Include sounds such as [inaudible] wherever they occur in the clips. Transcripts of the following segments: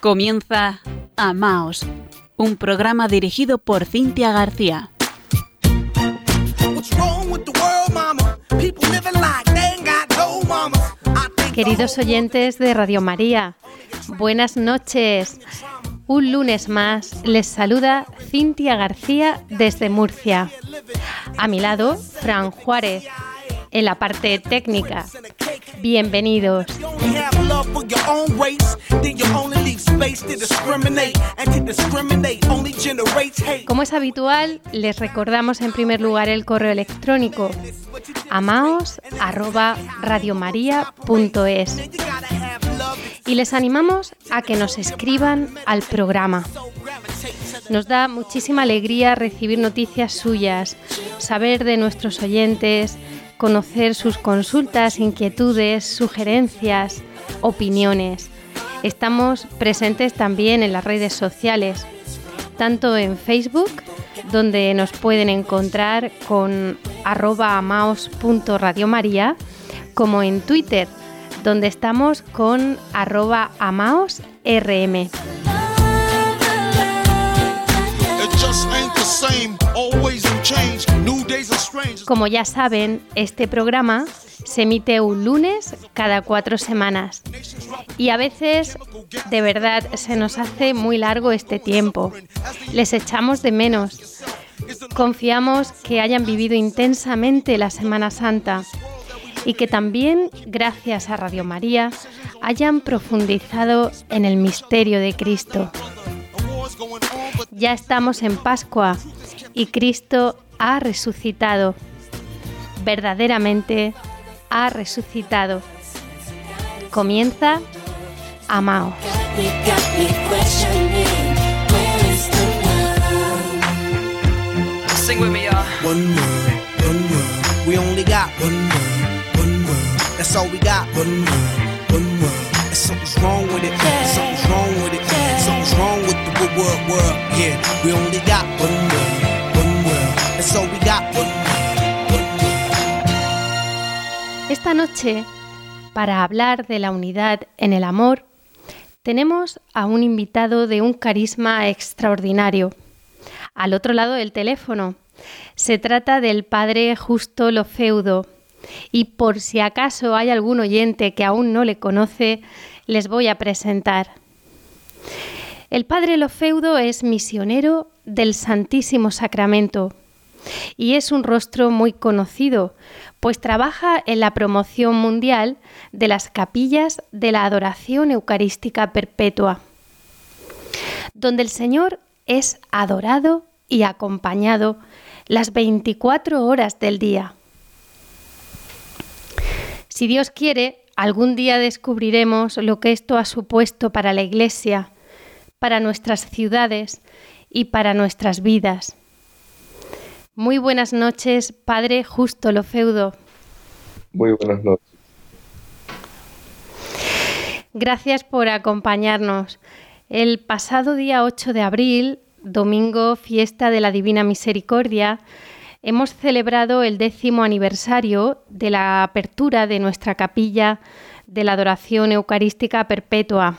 Comienza Amaos, un programa dirigido por Cintia García. Queridos oyentes de Radio María, buenas noches. Un lunes más les saluda Cintia García desde Murcia. A mi lado, Fran Juárez, en la parte técnica. Bienvenidos. Como es habitual, les recordamos en primer lugar el correo electrónico amaos@radiomaria.es y les animamos a que nos escriban al programa. Nos da muchísima alegría recibir noticias suyas, saber de nuestros oyentes, conocer sus consultas, inquietudes, sugerencias, opiniones. Estamos presentes también en las redes sociales, tanto en Facebook, donde nos pueden encontrar con arroba amaos.radiomaria, como en Twitter, donde estamos con arroba amaosrm. Como ya saben, este programa se emite un lunes cada cuatro semanas y a veces de verdad se nos hace muy largo este tiempo. Les echamos de menos. Confiamos que hayan vivido intensamente la Semana Santa y que también, gracias a Radio María, hayan profundizado en el misterio de Cristo. Ya estamos en Pascua y Cristo ha resucitado. Verdaderamente ha resucitado. Comienza Amao. Sing with me, y'all. One world, one world. We only got one world, one world. That's all we got. One world, one world. And something's wrong with it. Something's wrong with it. Something's wrong with the Esta noche, para hablar de la unidad en el amor, tenemos a un invitado de un carisma extraordinario. Al otro lado del teléfono, se trata del padre Justo Lofeudo. Y por si acaso hay algún oyente que aún no le conoce, les voy a presentar. El padre Lofeudo es misionero del Santísimo Sacramento y es un rostro muy conocido, pues trabaja en la promoción mundial de las capillas de la adoración eucarística perpetua, donde el Señor es adorado y acompañado las 24 horas del día. Si Dios quiere, algún día descubriremos lo que esto ha supuesto para la Iglesia, para nuestras ciudades y para nuestras vidas. Muy buenas noches, Padre Justo Lofeudo. Muy buenas noches. Gracias por acompañarnos. El pasado día 8 de abril, domingo fiesta de la Divina Misericordia, hemos celebrado el décimo aniversario de la apertura de nuestra capilla de la adoración eucarística perpetua.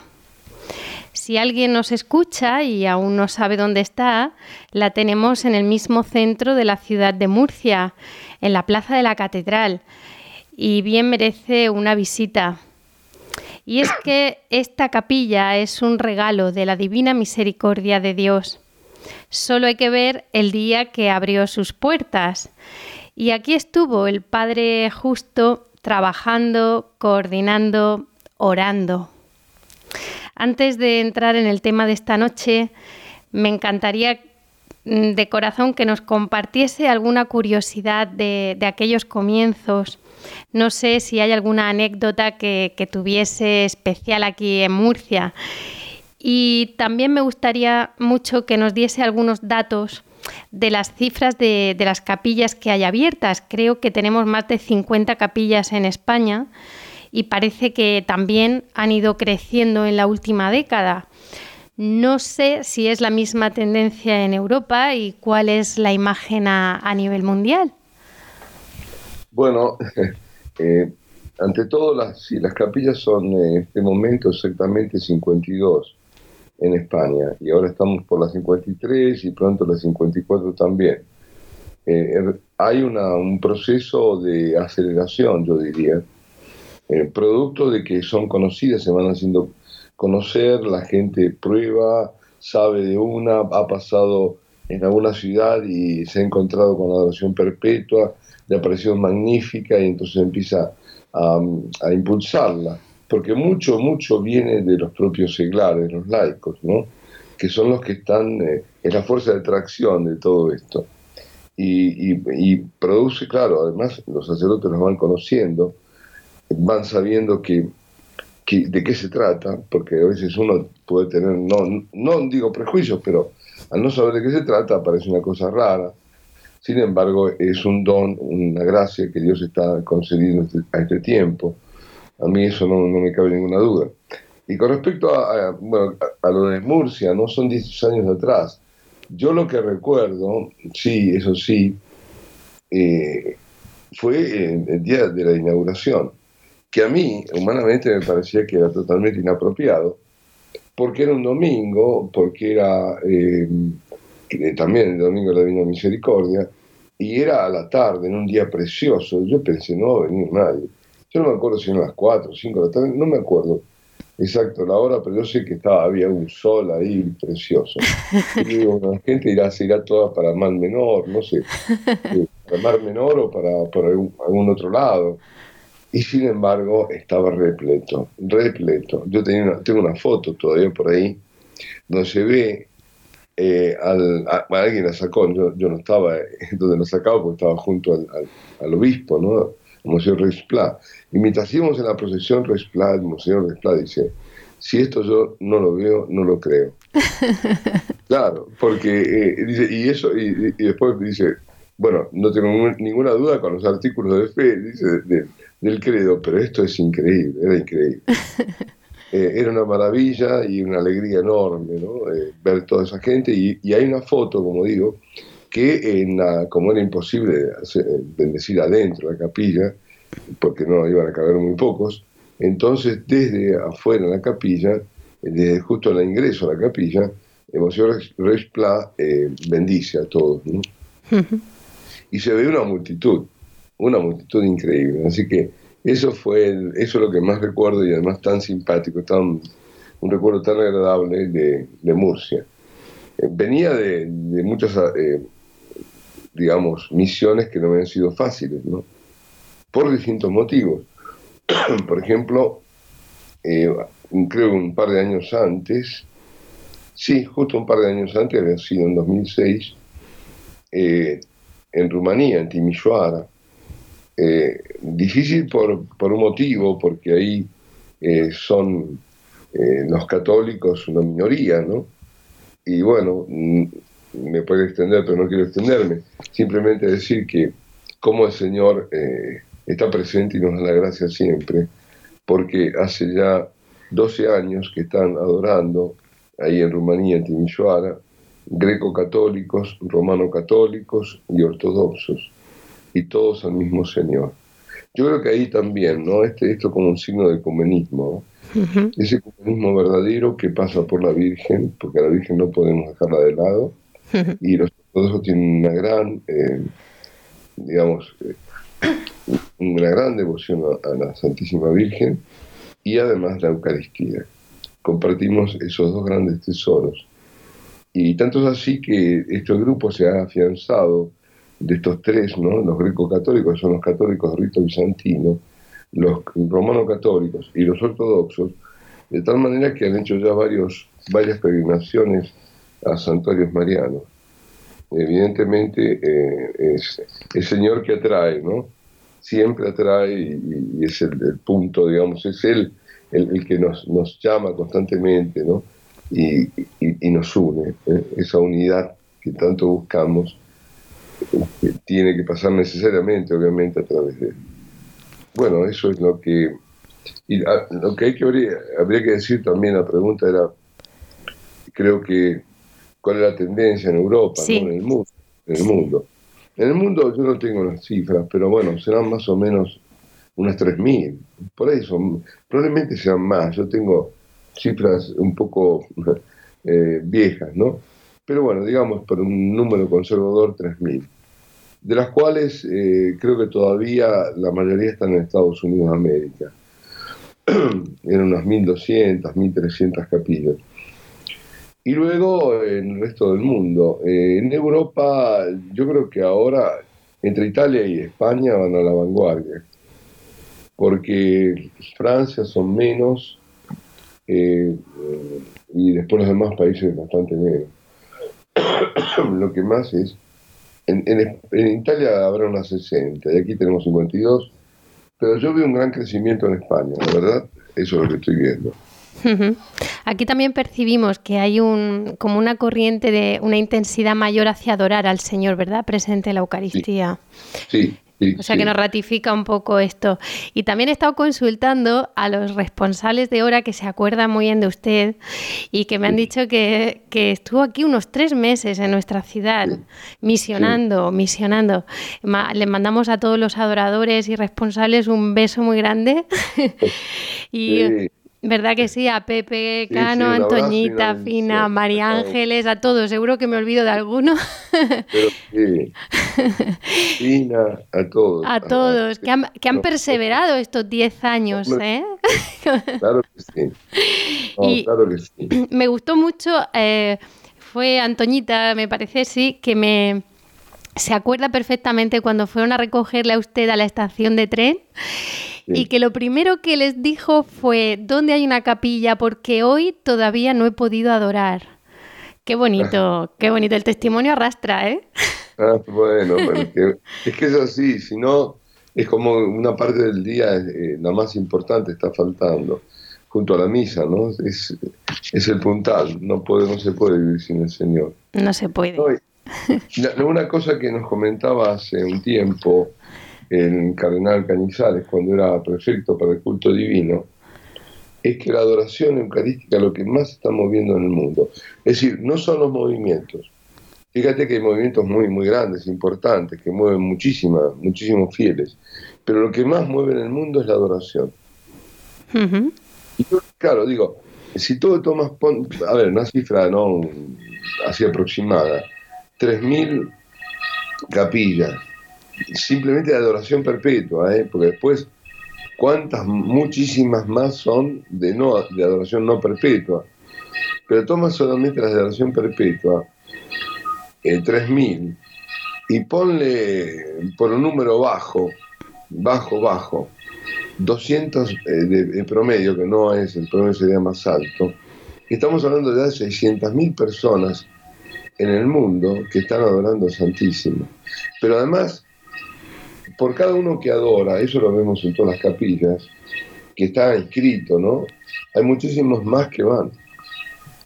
Si alguien nos escucha y aún no sabe dónde está, la tenemos en el mismo centro de la ciudad de Murcia, en la Plaza de la Catedral, y bien merece una visita. Y es que esta capilla es un regalo de la Divina Misericordia de Dios. Solo hay que ver el día que abrió sus puertas. Y aquí estuvo el Padre Justo trabajando, coordinando, orando. Antes de entrar en el tema de esta noche, me encantaría mm, de corazón que nos compartiese alguna curiosidad de, aquellos comienzos. No sé si hay alguna anécdota que, tuviese especial aquí en Murcia. Y también me gustaría mucho que nos diese algunos datos de las cifras de, de, las capillas que hay abiertas. Creo que tenemos más de 50 capillas en España y parece que también han ido creciendo en la última década. No sé si es la misma tendencia en Europa y cuál es la imagen a, nivel mundial. Bueno, [laughs] eh, ante todo, las, las capillas son en este momento exactamente 52. en España y ahora estamos por la 53 y pronto la 54 también. Eh, er, hay una, un proceso de aceleración, yo diría, eh, producto de que son conocidas, se van haciendo conocer, la gente prueba, sabe de una, ha pasado en alguna ciudad y se ha encontrado con la adoración perpetua, le ha parecido magnífica y entonces empieza a, impulsarla porque mucho, mucho viene de los propios seglares, los laicos, ¿no? que son los que están eh, en la fuerza de tracción de todo esto. Y, produce, claro, además los sacerdotes los van conociendo, van sabiendo que, de qué se trata, porque a veces uno puede tener, no, no digo prejuicios, pero al no saber de qué se trata parece una cosa rara. Sin embargo, es un don, una gracia que Dios está concediendo a este tiempo a mí eso no, me cabe ninguna duda. Y con respecto a, lo de Murcia, no son 10 años atrás. Yo lo que recuerdo, sí, eso sí, eh, fue el, día de la inauguración, que a mí humanamente me parecía que era totalmente inapropiado, porque era un domingo, porque era eh, también el domingo de la Divina Misericordia, y era a la tarde, en un día precioso. Yo pensé, no va a venir nadie. Yo no me acuerdo si eran las 4 o 5 de la tarde, no me acuerdo exacto la hora, pero yo sé que estaba, había un sol ahí precioso. [laughs] Y digo, la gente irá, se irá toda para Mar Menor, no sé, eh, para Mar Menor o para, por algún, otro lado. Y sin embargo, estaba repleto, repleto. Yo tenía tengo una foto todavía por ahí, donde se ve eh, al, alguien la sacó, yo, no estaba [laughs] donde la sacaba porque estaba junto al, al obispo, ¿no? Monseñor Resplat. Y mientras íbamos en la procesión, Resplat, el Monseñor Resplat dice, si esto yo no lo veo, no lo creo. [laughs] claro, porque eh, dice, y eso, y, después dice, bueno, no tengo ninguna duda con los artículos de fe, dice, del credo, pero esto es increíble, era increíble. [laughs] Eh, era una maravilla y una alegría enorme, ¿no? Eh, ver toda esa gente y, y, hay una foto, como digo, que en la, como era imposible bendecir adentro la capilla, porque no iban a caber muy pocos, entonces desde afuera de la capilla, desde justo al ingreso a la capilla, el Monseñor eh, bendice a todos. Y se ve una multitud, una multitud increíble. Así que eso fue eso es lo que más recuerdo y además tan simpático, tan, un recuerdo tan agradable de, Murcia. Eh, venía de, muchas eh, digamos, misiones que no habían sido fáciles, ¿no? Por distintos motivos. [clears throat] Por ejemplo, eh, creo un par de años antes, sí, justo un par de años antes, había sido en 2006, eh, en Rumanía, en Timișoara. Eh, difícil por, por, un motivo, porque ahí son los católicos una minoría, ¿no? Y bueno, me puede extender, pero no quiero extenderme. Simplemente decir que como el Señor eh, está presente y nos da la gracia siempre, porque hace ya 12 años que están adorando ahí en Rumanía, en Timișoara, greco-católicos, romano-católicos y ortodoxos, y todos al mismo Señor. Yo creo que ahí también, ¿no? Este, esto como un signo de comunismo, ese comunismo verdadero que pasa por la Virgen, porque a la Virgen no podemos dejarla de lado, y los ortodoxos tienen una gran, eh, digamos, eh, una gran devoción a, la Santísima Virgen y además la Eucaristía. Compartimos esos dos grandes tesoros. Y tanto es así que este grupo se ha afianzado de estos tres, ¿no? los greco-católicos son los católicos de rito bizantino, los romano-católicos y los ortodoxos, de tal manera que han hecho ya varios, varias peregrinaciones a santuarios marianos. Evidentemente eh, es el Señor que atrae, ¿no? Siempre atrae y, es el, punto, digamos, es Él el, que nos, nos, llama constantemente, ¿no? Y, nos une. ¿eh? Esa unidad que tanto buscamos tiene que pasar necesariamente, obviamente, a través de Él. Bueno, eso es lo que... Y lo que, hay que habría, habría que decir también, la pregunta era, creo que cuál es la tendencia en Europa, en, el mundo, en el mundo. En el mundo yo no tengo las cifras, pero bueno, serán más o menos unas 3.000. Por ahí son, probablemente sean más. Yo tengo cifras un poco [laughs] eh, viejas, ¿no? Pero bueno, digamos, por un número conservador, 3.000, de las cuales eh, creo que todavía la mayoría están en Estados Unidos de América. [clears throat] Eran unas 1.200, 1.300 capillas. Y luego en el resto del mundo. Eh, en Europa, yo creo que ahora entre Italia y España van a la vanguardia, porque Francia son menos eh, y después los demás países bastante menos. [coughs] Lo que más es, en, en, Italia habrá unas 60 y aquí tenemos 52, pero yo veo un gran crecimiento en España, la verdad, eso es lo que estoy viendo. Aquí también percibimos que hay un, como una corriente de una intensidad mayor hacia adorar al Señor, ¿verdad? Presente en la Eucaristía. Sí. O sea que nos ratifica un poco esto. Y también he estado consultando a los responsables de hora que se acuerdan muy bien de usted y que me han dicho que, que estuvo aquí unos tres meses en nuestra ciudad, misionando, misionando. le mandamos a todos los adoradores y responsables un beso muy grande. [laughs] y ¿Verdad que sí? A Pepe, Cano, Antoñita, Fina, María Ángeles, a todos. Seguro que me olvido de alguno. Pero sí. [laughs] Fina, a todos. A todos, que han, que han perseverado estos 10 años. ¿eh? Claro que sí. claro que sí. [laughs] [clears throat] Me gustó mucho, eh, fue Antoñita, me parece, sí, que me se acuerda perfectamente cuando fueron a recogerle a usted a la estación de tren y que lo primero que les dijo fue, ¿dónde hay una capilla? Porque hoy todavía no he podido adorar. Qué bonito, [laughs] qué bonito. El testimonio arrastra, ¿eh? Ah, bueno, es, que, es, que, es así, si no, es como una parte del día, eh, la más importante está faltando, junto a la misa, ¿no? Es, es el puntal, no, puede, no se puede vivir sin el Señor. No se puede. una cosa que nos comentaba hace un tiempo el cardenal Cañizales cuando era prefecto para el culto divino, es que la adoración eucarística es lo que más está moviendo en el mundo. Es decir, no son los movimientos. Fíjate que hay movimientos muy, muy grandes, importantes, que mueven muchísimas, muchísimos fieles. Pero lo que más mueve en el mundo es la adoración. Y claro, digo, si todo tomas, a ver, una cifra no así aproximada, 3.000 capillas, simplemente de adoración perpetua, ¿eh? porque después, ¿cuántas, muchísimas más son de, no, de adoración no perpetua? Pero toma solamente las de adoración perpetua, eh, 3.000, y ponle por un número bajo, bajo, bajo, 200 eh, de, promedio, que no es, el promedio sería más alto, estamos hablando de 600.000 personas en el mundo que están adorando al Santísimo. Pero además, por cada uno que adora, eso lo vemos en todas las capillas, que está escrito, ¿no? Hay muchísimos más que van.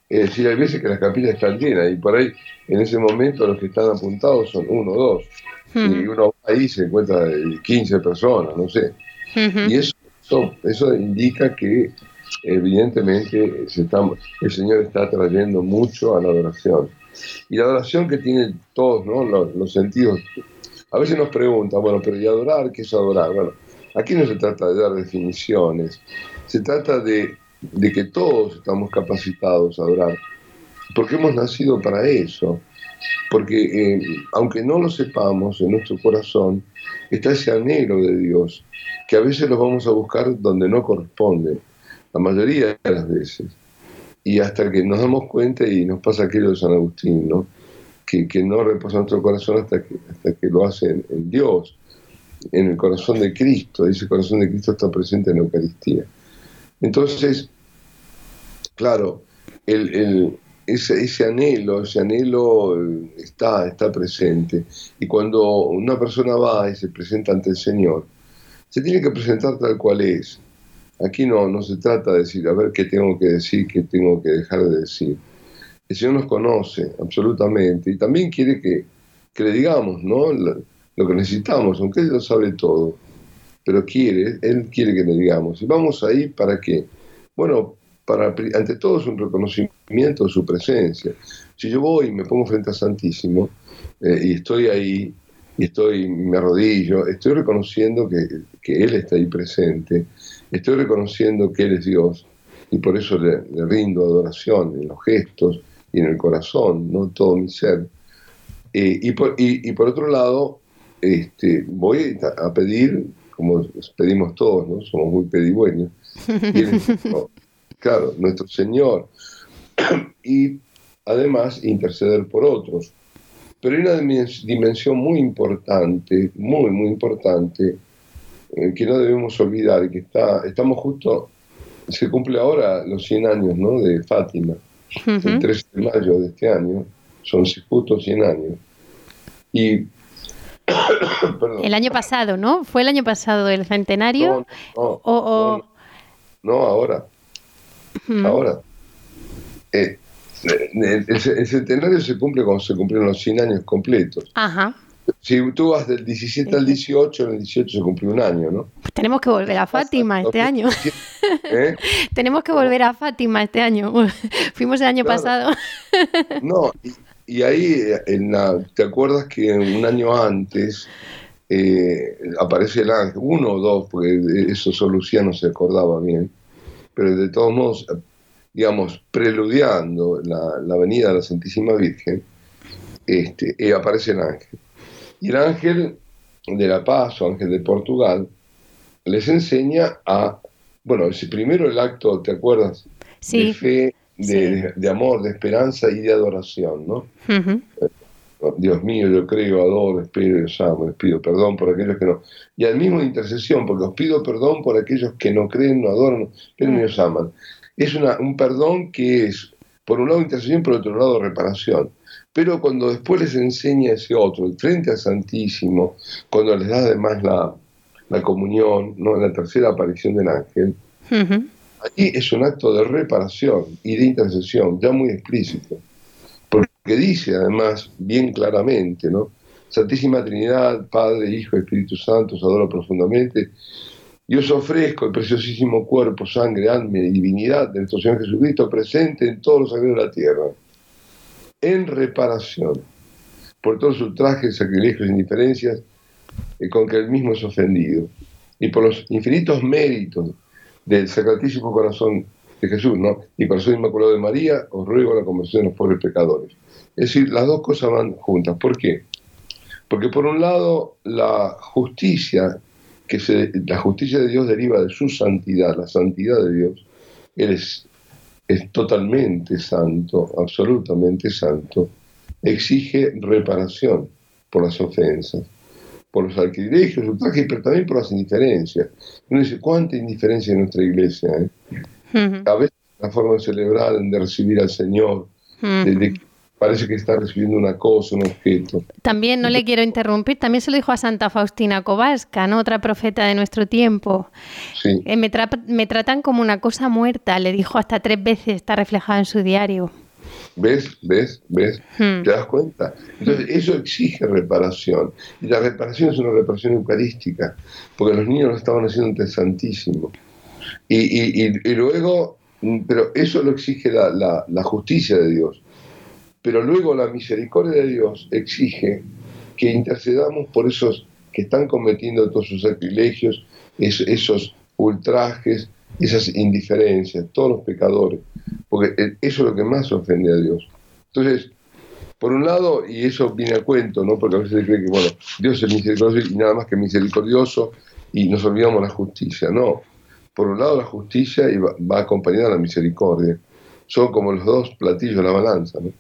Es decir, hay veces que las capillas están llenas y por ahí, en ese momento, los que están apuntados son uno o dos. Hmm. Y uno ahí se encuentra 15 personas, no sé. Y eso, eso, indica que evidentemente se el Señor está trayendo mucho a la adoración. Y la adoración que tienen todos ¿no? los sentidos a veces nos preguntan, bueno, pero ¿y adorar? ¿Qué es adorar? Bueno, aquí no se trata de dar definiciones, se trata de, que todos estamos capacitados a adorar, porque hemos nacido para eso, porque eh, aunque no lo sepamos en nuestro corazón, está ese anhelo de Dios, que a veces lo vamos a buscar donde no corresponde, la mayoría de las veces. Y hasta que nos damos cuenta y nos pasa aquello de San Agustín, ¿no? Que, no reposa nuestro corazón hasta que, hasta que lo hace en, Dios, en el corazón de Cristo. Ese corazón de Cristo está presente en la Eucaristía. Entonces, claro, el, ese, ese, anhelo, ese anhelo eh, está, está presente. Y cuando una persona va y se presenta ante el Señor, se tiene que presentar tal cual es. Aquí no, no se trata de decir, a ver qué tengo que decir, qué tengo que dejar de decir el Señor nos conoce absolutamente y también quiere que, le digamos ¿no? lo, que necesitamos, aunque Él lo sabe todo, pero quiere, Él quiere que le digamos. Y vamos ahí para que, bueno, para, ante todo es un reconocimiento de su presencia. Si yo voy y me pongo frente a Santísimo eh, y estoy ahí y estoy, me arrodillo, estoy reconociendo que, Él está ahí presente, estoy reconociendo que Él es Dios y por eso le, rindo adoración en los gestos y en el corazón, ¿no? todo mi ser. Eh, y, por, y, por, otro lado, este, voy a pedir, como pedimos todos, ¿no? somos muy pedigüeños, [laughs] claro, nuestro Señor, y además interceder por otros. Pero hay una dimensión muy importante, muy, muy importante, eh, que no debemos olvidar, que está, estamos justo, se cumple ahora los 100 años ¿no? de Fátima, el 13 de mayo de este año, son justo 100 años. Y [coughs] el año pasado, ¿no? ¿Fue el año pasado el centenario? No, no, no, ahora. Ahora. Eh, el, centenario se cumple cuando se cumplieron los 100 años completos. Ajá. Si tú vas del 17 al 18, en el 18 se cumplió un año, ¿no? Tenemos que volver a Fátima este año. ¿Eh? [laughs] tenemos que volver a Fátima este año. [laughs] Fuimos el año pasado. [laughs] no, y, ahí, en la, ¿te acuerdas que un año antes eh, aparece el ángel? Uno o dos, porque eso solo Luciano se acordaba bien. Pero de todos modos, digamos, preludiando la, venida de la Santísima Virgen, este, eh, aparece el ángel. Y el ángel de la paz o ángel de Portugal les enseña a, bueno, ese primero el acto, ¿te acuerdas? Sí. De fe, de, amor, de esperanza y de adoración, ¿no? Dios mío, yo creo, adoro, espero os amo, les pido perdón por aquellos que no. Y al mismo intercesión, porque os pido perdón por aquellos que no creen, no adoran, pero ni os aman es un perdón que es, por un lado, intercesión, por otro lado, reparación. Pero cuando después les enseña ese otro, el frente al Santísimo, cuando les da además la, la comunión, ¿no? la tercera aparición del ángel, ahí es un acto de reparación y de intercesión, ya muy explícito. Porque dice además bien claramente, ¿no? Santísima Trinidad, Padre, Hijo, Espíritu Santo, os adoro profundamente y os ofrezco el preciosísimo cuerpo, sangre, alma y divinidad de nuestro Señor Jesucristo presente en todos los sagrados de la tierra, en reparación por todos sus trajes, sacrilegios e indiferencias eh, con que él mismo es ofendido, y por los infinitos méritos del Sacratísimo Corazón de Jesús, ¿no? Y corazón inmaculado de María, os ruego la conversión de los pobres pecadores. Es decir, las dos cosas van juntas. ¿Por qué? Porque por un lado, la justicia que la justicia de Dios deriva de su santidad, la santidad de Dios. Él es, es totalmente santo, absolutamente santo. Exige reparación por las ofensas, por los sacrilegios, pero también por las indiferencias. Uno dice, ¿cuánta indiferencia en nuestra iglesia? Eh? A veces la forma de celebrar, de recibir al Señor, de, parece que está recibiendo una cosa, un objeto. También, no le quiero interrumpir, también se lo dijo a Santa Faustina Kowalska, ¿no? otra profeta de nuestro tiempo. Sí. Eh, me, me, tratan como una cosa muerta, le dijo hasta tres veces, está reflejado en su diario. ¿Ves? ¿Ves? ¿Ves? Hmm. ¿Te das cuenta? Entonces, eso exige reparación. Y la reparación es una reparación eucarística, porque los niños lo estaban haciendo ante el Santísimo. Y, y, y, luego, mm, pero eso lo exige la, la, la justicia de Dios pero luego la misericordia de Dios exige que intercedamos por esos que están cometiendo todos sus sacrilegios, esos ultrajes, esas indiferencias, todos los pecadores, porque e, eso es lo que más ofende a Dios. Entonces, por un lado, y eso viene a cuento, ¿no? porque a veces se cree que, bueno, Dios es misericordioso y nada más que misericordioso y nos olvidamos la justicia. No, por un lado la justicia va, acompañada de la misericordia. Son como los dos platillos de la balanza. ¿no?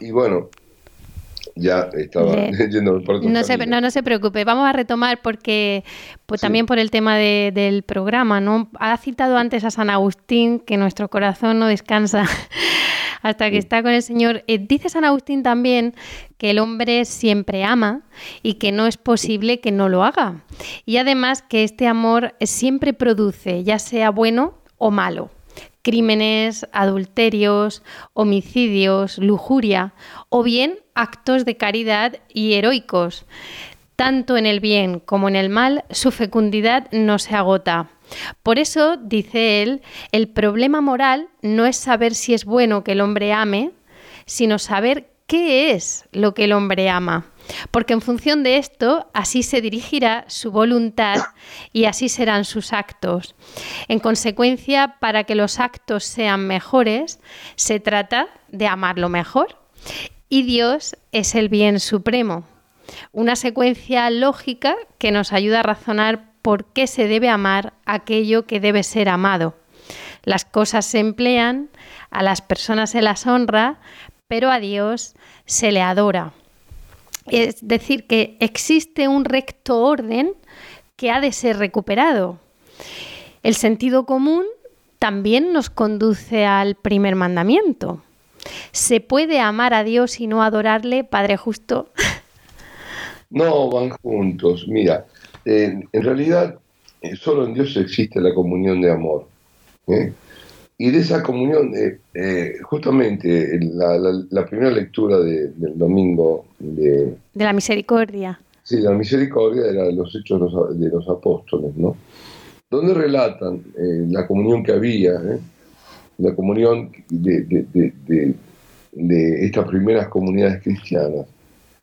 Y bueno, ya estaba [laughs] yendo por no se, no, no se preocupe, vamos a retomar porque pues, también por el tema del programa, ¿no? Ha citado antes a San Agustín que nuestro corazón no descansa [laughs] hasta que está con el Señor. Eh, dice San Agustín también que el hombre siempre ama y que no es posible que no lo haga. Y además que este amor siempre produce, ya sea bueno o malo crímenes, adulterios, homicidios, lujuria o bien actos de caridad y heroicos. Tanto en el bien como en el mal, su fecundidad no se agota. Por eso, dice él, el problema moral no es saber si es bueno que el hombre ame, sino saber qué es lo que el hombre ama. Porque en función de esto, así se dirigirá su voluntad y así serán sus actos. En consecuencia, para que los actos sean mejores, se trata de amarlo mejor. Y Dios es el bien supremo. Una secuencia lógica que nos ayuda a razonar por qué se debe amar aquello que debe ser amado. Las cosas se emplean, a las personas se las honra, pero a Dios se le adora. Es decir, que existe un recto orden que ha de ser recuperado. El sentido común también nos conduce al primer mandamiento. ¿Se puede amar a Dios y no adorarle, Padre Justo? [laughs] No, van juntos. Mira, en realidad eh, solo en Dios existe la comunión de amor. ¿eh? Y de esa comunión, eh, eh, justamente la, primera lectura del domingo de, de la misericordia. Sí, la misericordia era los hechos de los, apóstoles, ¿no? Donde relatan eh, la comunión que había, la comunión de, estas primeras comunidades cristianas.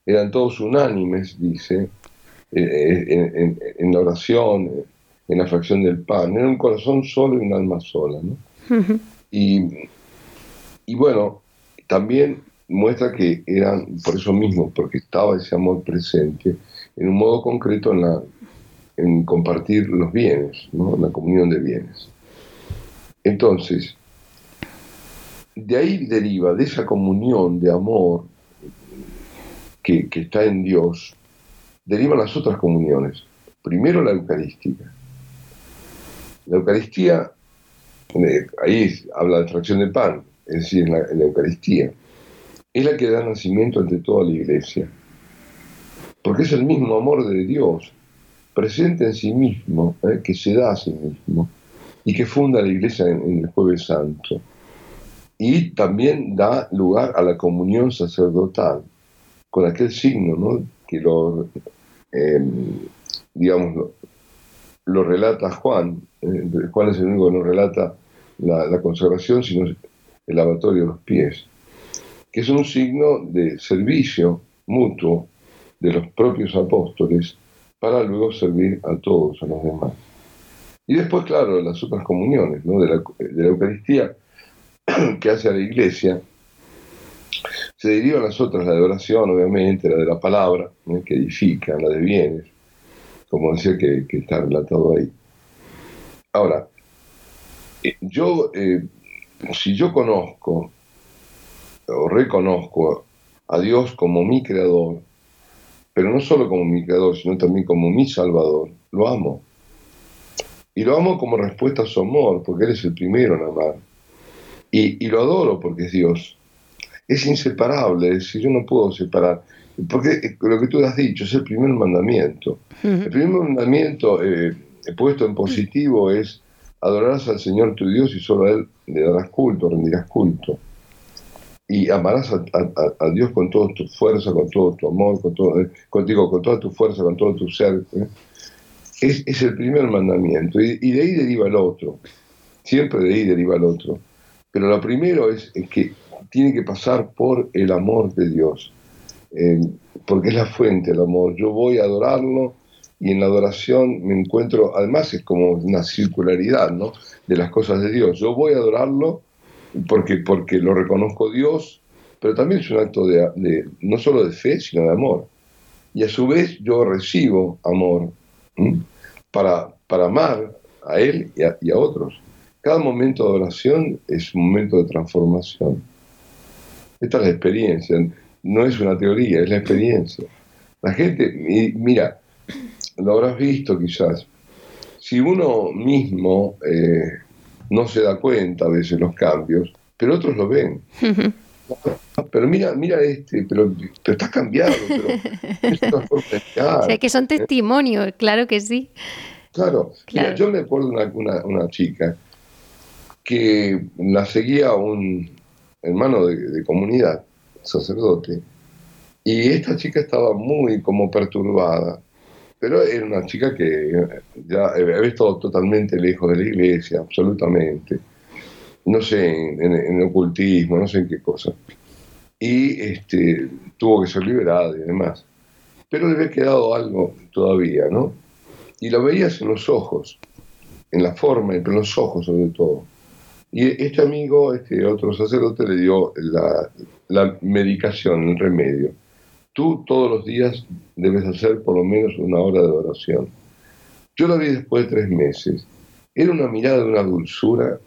Eran todos unánimes, dice, en, en la oración, en la fracción del pan. Era un corazón solo y un alma sola, ¿no? Y, bueno, también muestra que eran por eso mismo, porque estaba ese amor presente en un modo concreto en, la, en compartir los bienes, la comunión de bienes. Entonces, de ahí deriva, de esa comunión de amor que, que está en Dios, derivan las otras comuniones. Primero la Eucarística. La Eucaristía ahí habla de fracción de pan, es decir, en la, Eucaristía, es la que da nacimiento ante toda la iglesia. Porque es el mismo amor de Dios, presente en sí mismo, eh, que se da a sí mismo, y que funda la iglesia en, el jueves santo. Y también da lugar a la comunión sacerdotal, con aquel signo ¿no? que lo, em, digamos, lo, relata Juan, eh, Juan es el único que nos relata la, conservación, sino el lavatorio de los pies, que es un signo de servicio mutuo de los propios apóstoles para luego servir a todos, a los demás. Y después, claro, las otras comuniones, ¿no? de, la, de la Eucaristía [clears throat] que hace a la iglesia, se derivan las otras, la de oración, obviamente, la de la palabra, que edifica, la de bienes, como decía que, que, está relatado ahí. Ahora, yo, eh, si yo conozco o reconozco a Dios como mi creador, pero no solo como mi creador, sino también como mi salvador, lo amo. Y lo amo como respuesta a su amor, porque Él es el primero en amar. Y, lo adoro porque es Dios. Es inseparable, es decir, yo no puedo separar. Porque eh, lo que tú has dicho es el primer mandamiento. El primer mandamiento puesto en positivo es adorarás al Señor tu Dios y solo a Él le darás culto, rendirás culto. Y amarás a, Dios con toda tu fuerza, con todo tu amor, con todo, eh, contigo, con toda tu fuerza, con todo tu ser. ¿eh? Es, el primer mandamiento. Y, de ahí deriva el otro. Siempre de ahí deriva el otro. Pero lo primero es, que tiene que pasar por el amor de Dios. Eh, porque es la fuente del amor. Yo voy a adorarlo y en la adoración me encuentro, además es como una circularidad ¿no? de las cosas de Dios. Yo voy a adorarlo porque, porque lo reconozco Dios, pero también es un acto de, no solo de fe, sino de amor. Y a su vez yo recibo amor para, para amar a Él y a, y a otros. Cada momento de adoración es un momento de transformación. Esta es la experiencia, no es una teoría, es la experiencia. La gente, mira, lo habrás visto quizás. Si uno mismo eh, no se da cuenta a veces los cambios, pero otros lo ven. pero mira, mira este, pero, pero estás cambiado, pero o sea, que son testimonios, claro que sí. Claro, yo me acuerdo una, una, una, chica que la seguía un hermano de, de comunidad, sacerdote, y esta chica estaba muy como perturbada pero era una chica que ya había estado totalmente lejos de la iglesia, absolutamente. No sé, en, ocultismo, no sé en qué cosa. Y este, tuvo que ser liberada y demás. pero le había quedado algo todavía, ¿no? Y lo veías en los ojos, en la forma, en los ojos sobre todo. Y este amigo, este otro sacerdote, le dio la, la medicación, el remedio. Tú todos los días debes hacer por lo menos una hora de oración. Yo lo vi después de tres meses. Era una mirada de una dulzura.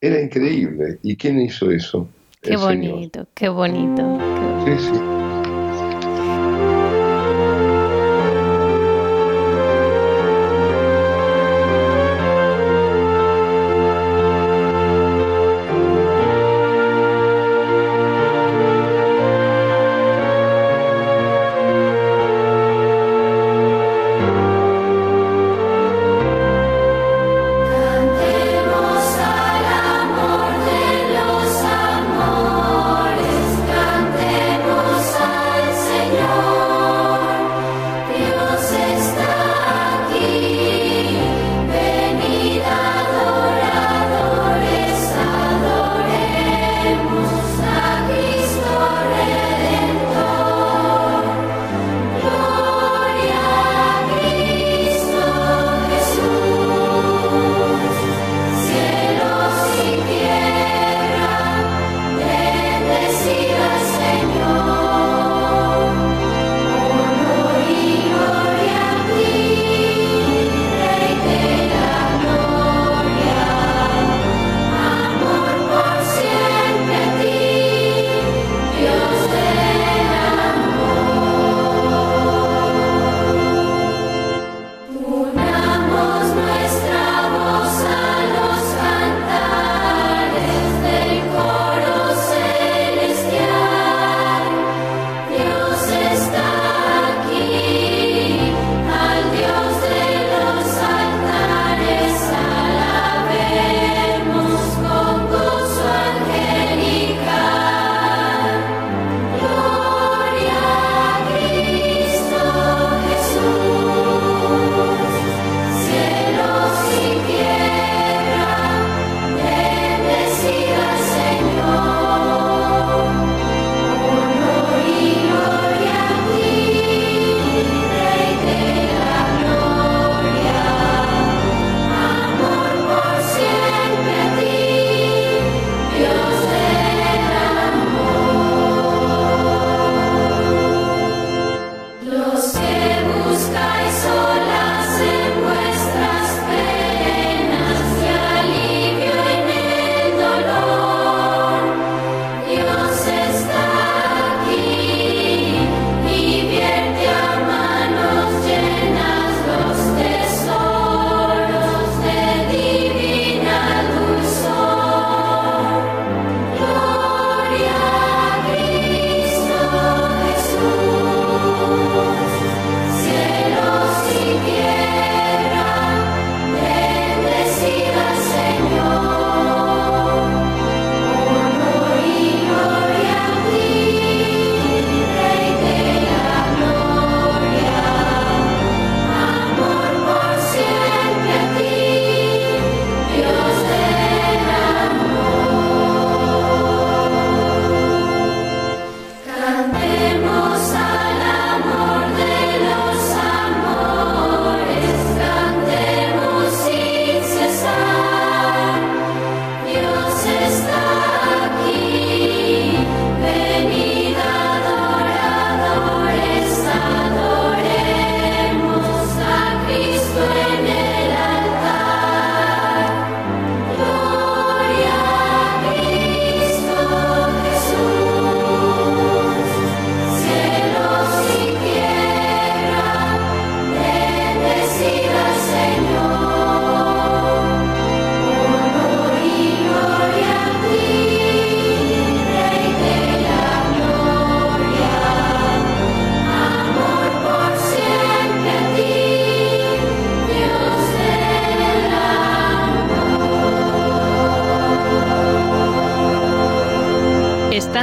Era increíble. ¿Y quién hizo eso? Qué bonito, qué bonito, qué bonito. Sí, sí.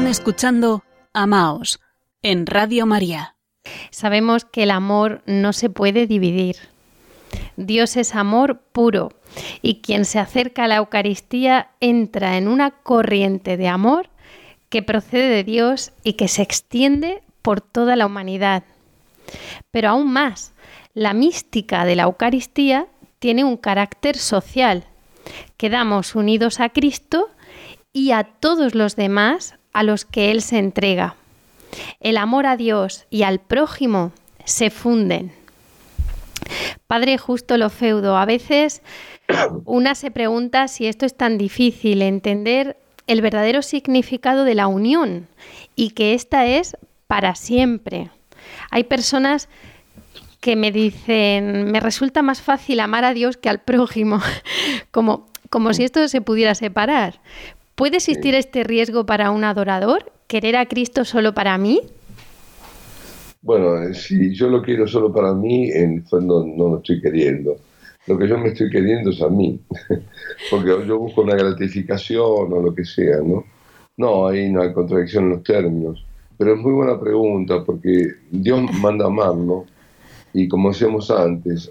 Escuchando Amaos en Radio María. Sabemos que el amor no se puede dividir. Dios es amor puro y quien se acerca a la Eucaristía entra en una corriente de amor que procede de Dios y que se extiende por toda la humanidad. Pero aún más, la mística de la Eucaristía tiene un carácter social. Quedamos unidos a Cristo y a todos los demás a los que Él se entrega. El amor a Dios y al prójimo se funden. Padre Justo lo feudo, a veces una se pregunta si esto es tan difícil, entender el verdadero significado de la unión y que esta es para siempre. Hay personas que me dicen, me resulta más fácil amar a Dios que al prójimo, [laughs] como, como si esto se pudiera separar. ¿Puede existir este riesgo para un adorador? ¿Querer a Cristo solo para mí? Bueno, eh, si yo lo quiero solo para mí, en el fondo no lo estoy queriendo. Lo que yo me estoy queriendo es a mí, [laughs] porque yo busco una gratificación o lo que sea, ¿no? No, ahí no hay contradicción en los términos. Pero es muy buena pregunta, porque Dios manda amarlo, y como decíamos antes,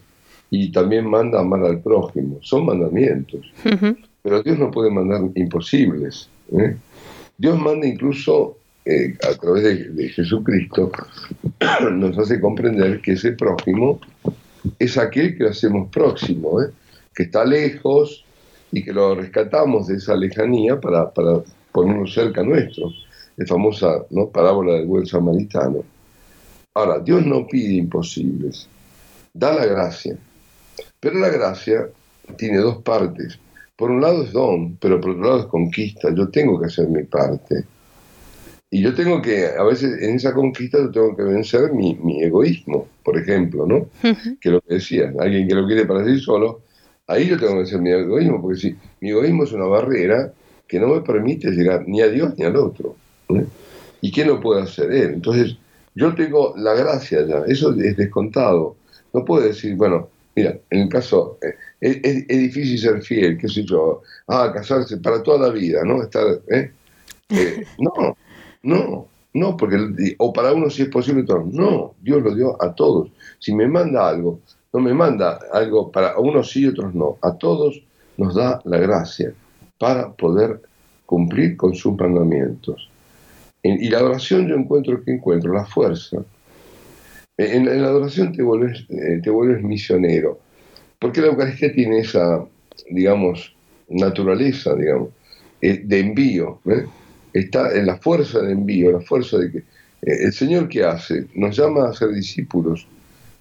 y también manda amar al prójimo. Son mandamientos. Pero Dios no puede mandar imposibles. ¿eh? Dios manda incluso eh, a través de, Jesucristo, [coughs] nos hace comprender que ese prójimo es aquel que hacemos próximo, ¿eh? que está lejos y que lo rescatamos de esa lejanía para, para ponerlo cerca nuestro. La famosa ¿no? parábola del buen samaritano. Ahora, Dios no pide imposibles, da la gracia. Pero la gracia tiene dos partes. Por un lado es don, pero por otro lado es conquista. Yo tengo que hacer mi parte. Y yo tengo que, a veces en esa conquista yo tengo que vencer mi, egoísmo, por ejemplo, ¿no? Que lo que decía, alguien que lo quiere para sí solo, ahí yo tengo que vencer mi egoísmo, porque si mi egoísmo es una barrera que no me permite llegar ni a Dios ni al otro. ¿Y qué no puede hacer él? Entonces, yo tengo la gracia ya, eso es descontado. No puedo decir, bueno, mira, en el caso, es, difícil ser fiel, qué sé yo, ah, casarse para toda la vida, ¿no? Estar, ¿eh? Eh, no, no, no, porque, o para uno si es posible, no, Dios lo dio a todos. Si me manda algo, no me manda algo para unos sí y otros no, a todos nos da la gracia para poder cumplir con sus mandamientos. y la adoración yo encuentro que encuentro la fuerza. En, la adoración te vuelves, eh, te vuelves misionero, porque la Eucaristía tiene esa, digamos, naturaleza, digamos, eh, de envío. ¿eh? está en la fuerza de envío, la fuerza de que eh, el Señor que hace nos llama a ser discípulos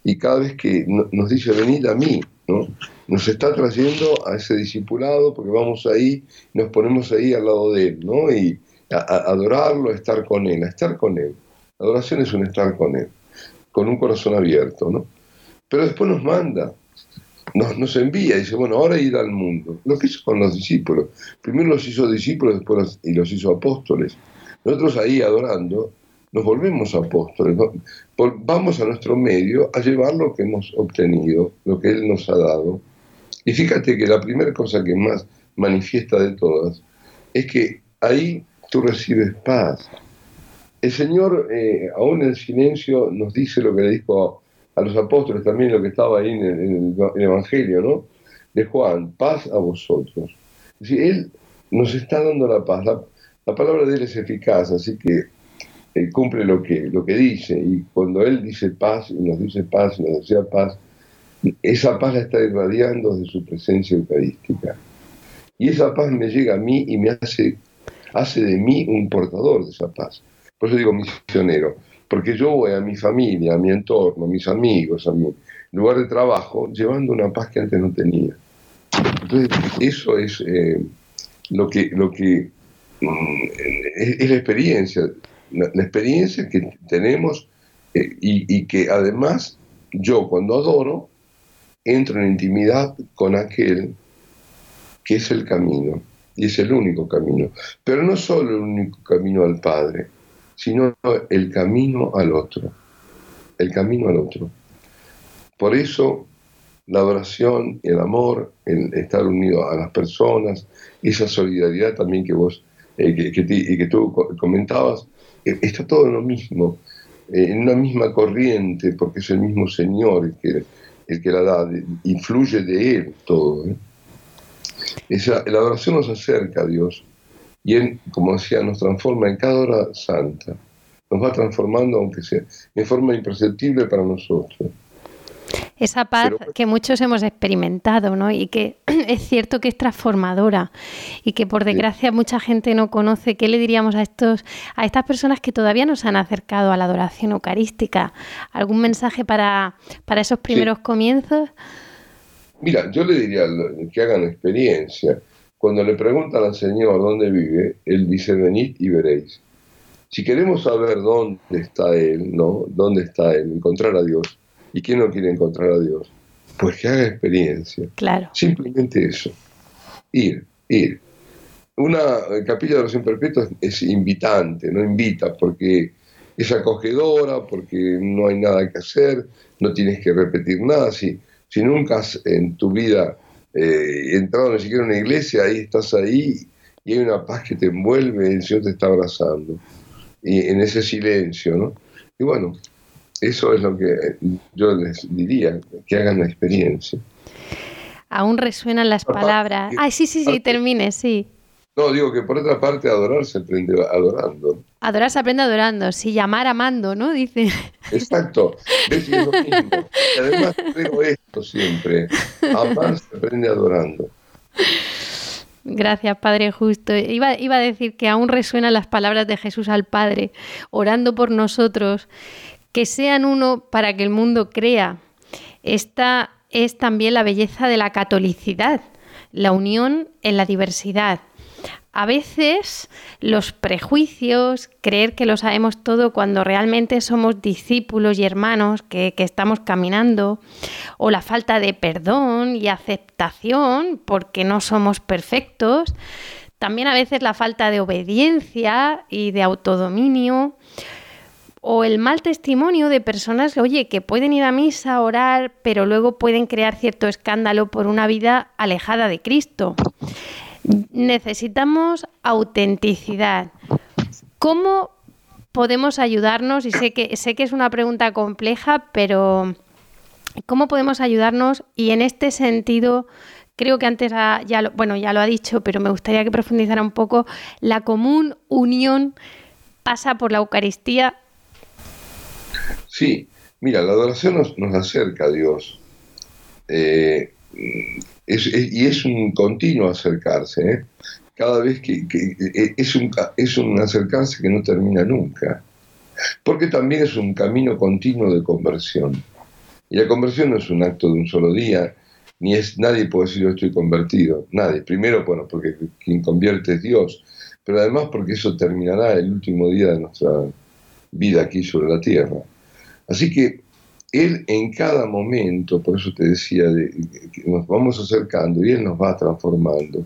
y cada vez que nos dice venid a mí, ¿no? nos está trayendo a ese discipulado porque vamos ahí, nos ponemos ahí al lado de él, ¿no? y a, adorarlo, a estar con él, a estar con él. La adoración es un estar con él, con un corazón abierto, ¿no? Pero después nos manda, nos, nos envía y dice, bueno, ahora ir al mundo. Lo que hizo con los discípulos. Primero los hizo discípulos después y los hizo apóstoles. Nosotros ahí adorando nos volvemos apóstoles. Vamos a nuestro medio a llevar lo que hemos obtenido, lo que Él nos ha dado. Y fíjate que la primera cosa que más manifiesta de todas es que ahí tú recibes paz. El Señor, eh, aún en silencio, nos dice lo que le dijo a los apóstoles también lo que estaba ahí en el, Evangelio, ¿no? De Juan, paz a vosotros. Es decir, Él nos está dando la paz. La, palabra de Él es eficaz, así que Él cumple lo que, lo que dice. Y cuando Él dice paz y nos dice paz y nos desea paz, esa paz la está irradiando de su presencia eucarística. Y esa paz me llega a mí y me hace, hace de mí un portador de esa paz. Por eso digo misionero porque yo voy a mi familia, a mi entorno, a mis amigos, a mi lugar de trabajo, llevando una paz que antes no tenía. Entonces, eso es eh, lo que, lo que mm, es, la experiencia, la, experiencia que tenemos eh, y, y que además yo cuando adoro entro en intimidad con aquel que es el camino y es el único camino, pero no solo el único camino al Padre, sino el camino al otro, el camino al otro. Por eso la adoración, el amor, el estar unido a las personas, esa solidaridad también que vos, eh, que, que, tú comentabas, eh, está todo en lo mismo, eh, en una misma corriente, porque es el mismo Señor el que, el que la da, influye de Él todo. Esa, la adoración nos acerca a Dios y Él, como decía, nos transforma en cada hora santa, nos va transformando, aunque sea en forma imperceptible para nosotros. Esa paz que muchos hemos experimentado, ¿no? Y que [clears throat] es cierto que es transformadora y que por desgracia mucha gente no conoce. ¿Qué le diríamos a estos, a estas personas que todavía no se han acercado a la adoración eucarística? ¿Algún mensaje para, para esos primeros comienzos? Mira, yo le diría que hagan experiencia. Cuando le preguntan al Señor dónde vive, Él dice, venid y veréis. Si queremos saber dónde está Él, ¿no? ¿Dónde está Él? Encontrar a Dios ¿Y quién no quiere encontrar a Dios? Pues que haga experiencia. Claro. Simplemente eso. Ir, ir. Una capilla de oración perpetua es invitante, no invita porque es acogedora, porque no hay nada que hacer, no tienes que repetir nada. Si, si nunca has en tu vida eh, entrado ni siquiera en una iglesia, ahí estás ahí y hay una paz que te envuelve, el Señor te está abrazando. Y en ese silencio, ¿no? Y bueno, eso es lo que yo les diría, que hagan la experiencia. Aún resuenan las palabras. Ay, sí, sí, sí, termine, sí. No, digo que por otra parte adorar se aprende adorando. Adorar se aprende adorando, sí, llamar amando, ¿no? Dice. Exacto, es lo [laughs] mismo. Y además creo esto siempre, amar se aprende adorando. Gracias, Padre Justo. Iba, iba a decir que aún resuenan las palabras de Jesús al Padre, orando por nosotros, que sean uno para que el mundo crea. Esta es también la belleza de la catolicidad, la unión en la diversidad. A veces los prejuicios, creer que lo sabemos todo cuando realmente somos discípulos y hermanos que, que, estamos caminando, o la falta de perdón y aceptación porque no somos perfectos, también a veces la falta de obediencia y de autodominio, o el mal testimonio de personas, oye, que pueden ir a misa, orar, pero luego pueden crear cierto escándalo por una vida alejada de Cristo. Necesitamos autenticidad. ¿Cómo podemos ayudarnos? Y sé que, sé que es una pregunta compleja, pero ¿cómo podemos ayudarnos? Y en este sentido, creo que antes ya lo, bueno, ya lo ha dicho, pero me gustaría que profundizara un poco. La común unión pasa por la Eucaristía Sí, mira, la adoración nos, acerca a Dios. Eh, y es un continuo acercarse. ¿eh? Cada vez que, eh, es, un, es un acercarse que no termina nunca. Porque también es un camino continuo de conversión. Y la conversión no es un acto de un solo día, ni es nadie puede decir yo estoy convertido. Nadie. Primero, bueno, porque quien convierte es Dios, pero además porque eso terminará el último día de nuestra vida aquí sobre la tierra. Así que Él en cada momento, por eso te decía, que nos vamos acercando y Él nos va transformando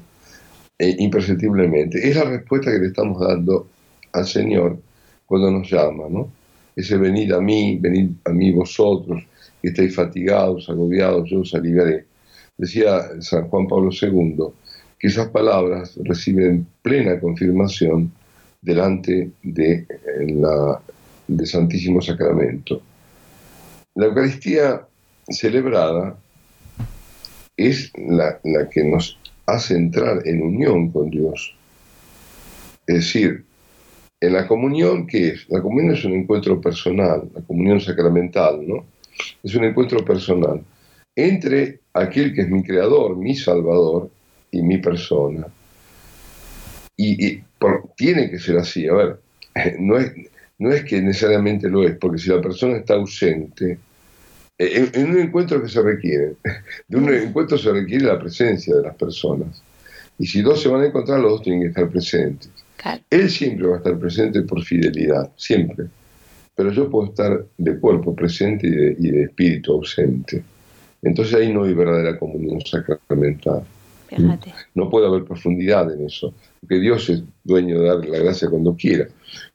eh, imperceptiblemente. Es la respuesta que le estamos dando al Señor cuando nos llama, ¿no? Ese venid a mí, venid a mí vosotros, que estáis fatigados, agobiados, yo os aliviaré. Decía San Juan Pablo II que esas palabras reciben plena confirmación delante de la del Santísimo Sacramento. La Eucaristía celebrada es la, que nos hace entrar en unión con Dios. Es decir, en la comunión, ¿qué es? La comunión es un encuentro personal, la comunión sacramental, ¿no? Es un encuentro personal entre aquel que es mi creador, mi salvador y mi persona. Y, tiene que ser así, a ver, [laughs] no es, no es que necesariamente lo es, porque si la persona está ausente, en, un encuentro que se requiere, de un encuentro se requiere la presencia de las personas. Y si dos se van a encontrar, los dos tienen que estar presentes. Él siempre va a estar presente por fidelidad, siempre. Pero yo puedo estar de cuerpo presente y de, espíritu ausente. Entonces ahí no hay verdadera comunión sacramental. No puede haber profundidad en eso, porque Dios es dueño de dar la gracia cuando quiera.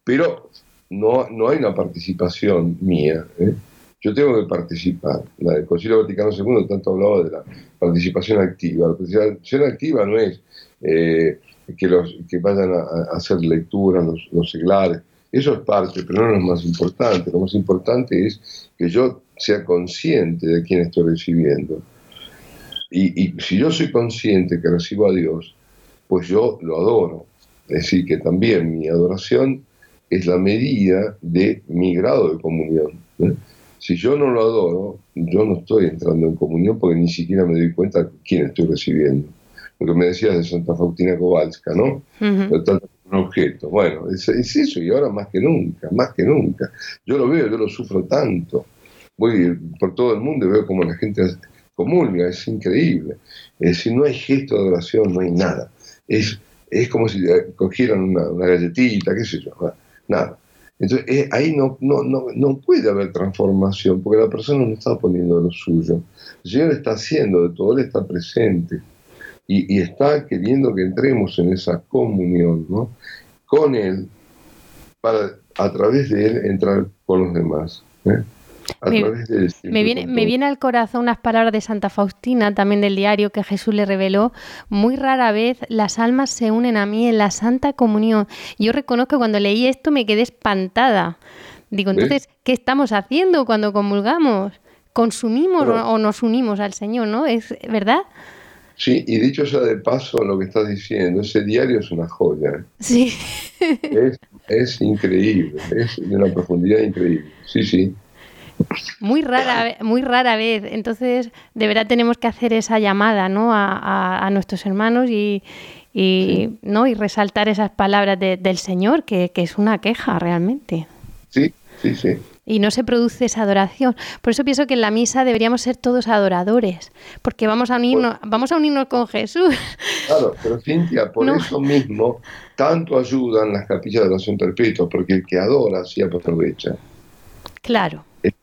Pero no, no hay una participación mía. ¿eh? Yo tengo que participar. La del Concilio Vaticano II tanto hablaba de la participación activa. La participación activa no es eh, que, los, que vayan a, hacer lecturas los, los, seglares. Eso es parte, pero no es lo más importante. Lo más importante es que yo sea consciente de quién estoy recibiendo. Y, si yo soy consciente que recibo a Dios, pues yo lo adoro. Es decir, que también mi adoración es la medida de mi grado de comunión. ¿eh? Si yo no lo adoro, yo no estoy entrando en comunión porque ni siquiera me doy cuenta de quién estoy recibiendo. Lo que me decías de Santa Faustina Kowalska, ¿no? un objeto. Bueno, es, eso y ahora más que nunca, más que nunca. Yo lo veo, yo lo sufro tanto. Voy por todo el mundo y veo como la gente comulga, es increíble. Es decir, no hay gesto de adoración, no hay nada. Es, es como si cogieran una, una galletita, qué sé yo, nada. Entonces eh, ahí no, no, no, no, puede haber transformación porque la persona no está poniendo lo suyo. El Señor está haciendo de todo, Él está presente y, está queriendo que entremos en esa comunión ¿no? con Él para a través de Él entrar con los demás. ¿eh? Me, viene, me viene al corazón unas palabras de Santa Faustina, también del diario que Jesús le reveló. Muy rara vez las almas se unen a mí en la Santa Comunión. Yo reconozco que cuando leí esto me quedé espantada. Digo, entonces, ¿qué estamos haciendo cuando comulgamos? ¿Consumimos o nos unimos al Señor, no? ¿Es verdad? Sí, y dicho sea de paso, lo que estás diciendo, ese diario es una joya. ¿eh? Sí. Es, es increíble, es de una profundidad increíble. Sí, sí. Muy rara, muy rara vez. Entonces, de verdad tenemos que hacer esa llamada ¿no? a, nuestros hermanos y, ¿no? y resaltar esas palabras del Señor, que, es una queja realmente. Sí, sí, sí. Y no se produce esa adoración. Por eso pienso que en la misa deberíamos ser todos adoradores, porque vamos a unirnos, pues vamos a unirnos con Jesús. Claro, pero Cintia, por eso mismo tanto ayudan las capillas de oración perpetua, porque el que adora sí aprovecha. Claro el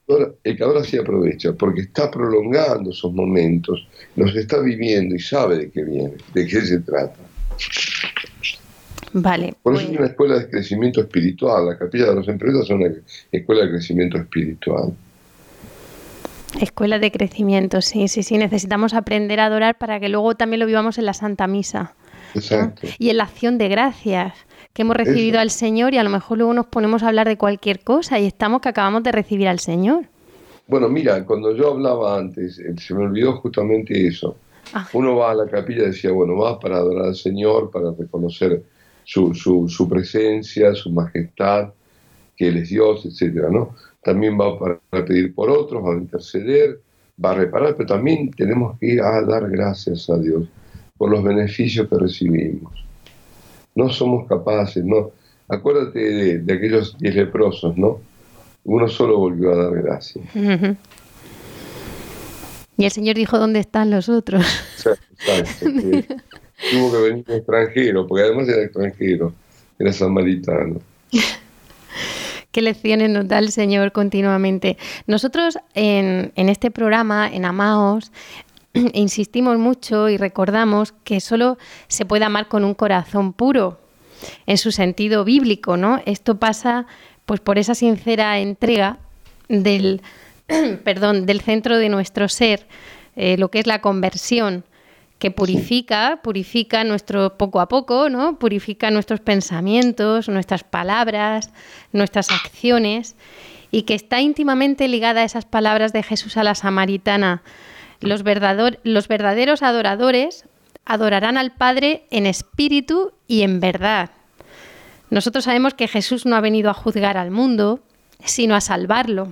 que ahora sí aprovecha, porque está prolongando esos momentos, los está viviendo y sabe de qué viene, de qué se trata. Vale. Por eso es una escuela de crecimiento espiritual. La capilla de los empresas es una escuela de crecimiento espiritual. Escuela de crecimiento, sí, sí, sí. Necesitamos aprender a adorar para que luego también lo vivamos en la Santa Misa. Exacto. Y en la acción de gracias que hemos recibido al Señor y a lo mejor luego nos ponemos a hablar de cualquier cosa y estamos que acabamos de recibir al Señor. Bueno, mira, cuando yo hablaba antes, eh, se me olvidó justamente eso. Ah. Uno va a la capilla y decía, bueno, va para adorar al Señor, para reconocer su, su, su presencia, su majestad, que Él es Dios, etcétera, ¿no? También va para pedir por otros, va a interceder, va a reparar, pero también tenemos que ir a dar gracias a Dios por los beneficios que recibimos no somos capaces, ¿no? Acuérdate de, aquellos diez leprosos, ¿no? Uno solo volvió a dar gracias. Y el Señor dijo, ¿dónde están los otros? [laughs] tuvo que venir un extranjero, porque además era extranjero, era samaritano. [laughs] Qué lecciones nos da el Señor continuamente. Nosotros en, en este programa, en Amaos, [clears throat] insistimos mucho y recordamos que solo se puede amar con un corazón puro, en su sentido bíblico, ¿no? Esto pasa pues por esa sincera entrega del, [clears throat] perdón, del centro de nuestro ser, eh, lo que es la conversión, que purifica, purifica nuestro poco a poco, ¿no? Purifica nuestros pensamientos, nuestras palabras, nuestras acciones, y que está íntimamente ligada a esas palabras de Jesús a la samaritana los, verdaderos adoradores adorarán al Padre en espíritu y en verdad. Nosotros sabemos que Jesús no ha venido a juzgar al mundo, sino a salvarlo.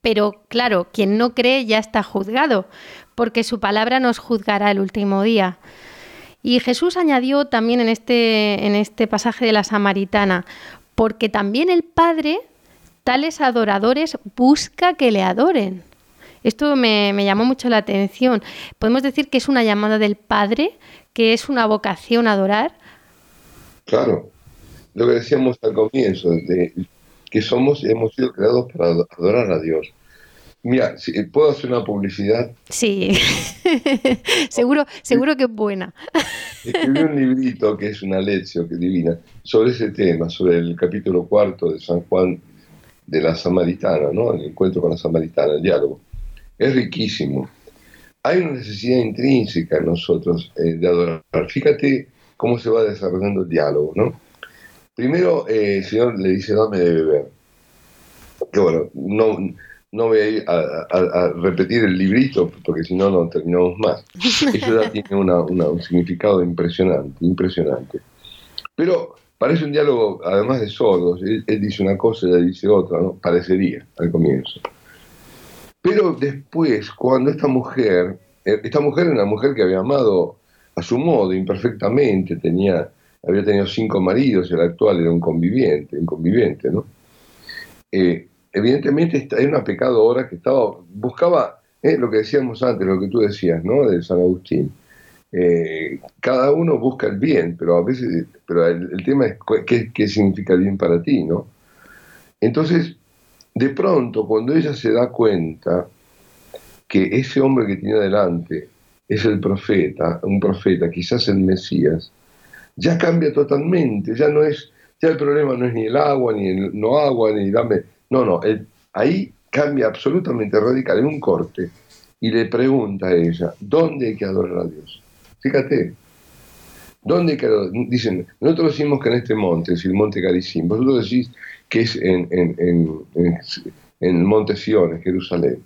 Pero claro, quien no cree ya está juzgado, porque su palabra nos juzgará el último día. Y Jesús añadió también en este, en este pasaje de la Samaritana, porque también el Padre, tales adoradores, busca que le adoren. Esto me, llamó mucho la atención. ¿Podemos decir que es una llamada del Padre, que es una vocación a adorar? Claro, lo que decíamos al comienzo, de que somos, hemos sido creados para adorar a Dios. Mira, si puedo hacer una publicidad. Sí, [laughs] seguro, seguro que es buena. Escribí un librito que es una lección que divina sobre ese tema, sobre el capítulo cuarto de San Juan de la Samaritana, ¿no? El encuentro con la Samaritana, el diálogo es riquísimo. Hay una necesidad intrínseca en nosotros eh, de adorar. Fíjate cómo se va desarrollando el diálogo, ¿no? Primero, eh, el Señor le dice, dame de beber. Que bueno, no, no voy a ir a, repetir el librito, porque si no, no terminamos más. Eso ya tiene un significado impresionante, impresionante. Pero parece un diálogo además de sordos. Él, dice una cosa y ella dice otra, ¿no? Parecería al comienzo. Pero después, cuando esta mujer, eh, esta mujer era una mujer que había amado a su modo, imperfectamente, tenía, había tenido cinco maridos, el actual era un conviviente, un conviviente, ¿no? Eh, evidentemente era una pecadora que estaba, buscaba eh, lo que decíamos antes, lo que tú decías, ¿no? De San Agustín. Eh, cada uno busca el bien, pero a veces, pero el, tema es qué, qué, significa el bien para ti, ¿no? Entonces, de pronto, cuando ella se da cuenta que ese hombre que tiene delante es el profeta, un profeta, quizás el Mesías, ya cambia totalmente, ya no es, ya el problema no es ni el agua, ni el no agua, ni dame, no, no, ahí cambia absolutamente radical, en un corte, y le pregunta a ella, ¿dónde hay que adorar a Dios? Fíjate, ¿dónde hay que adorar? Dicen, nosotros decimos que en este monte, es el monte Caricín, vosotros decís que es en, en, en, Sion, en Jerusalén.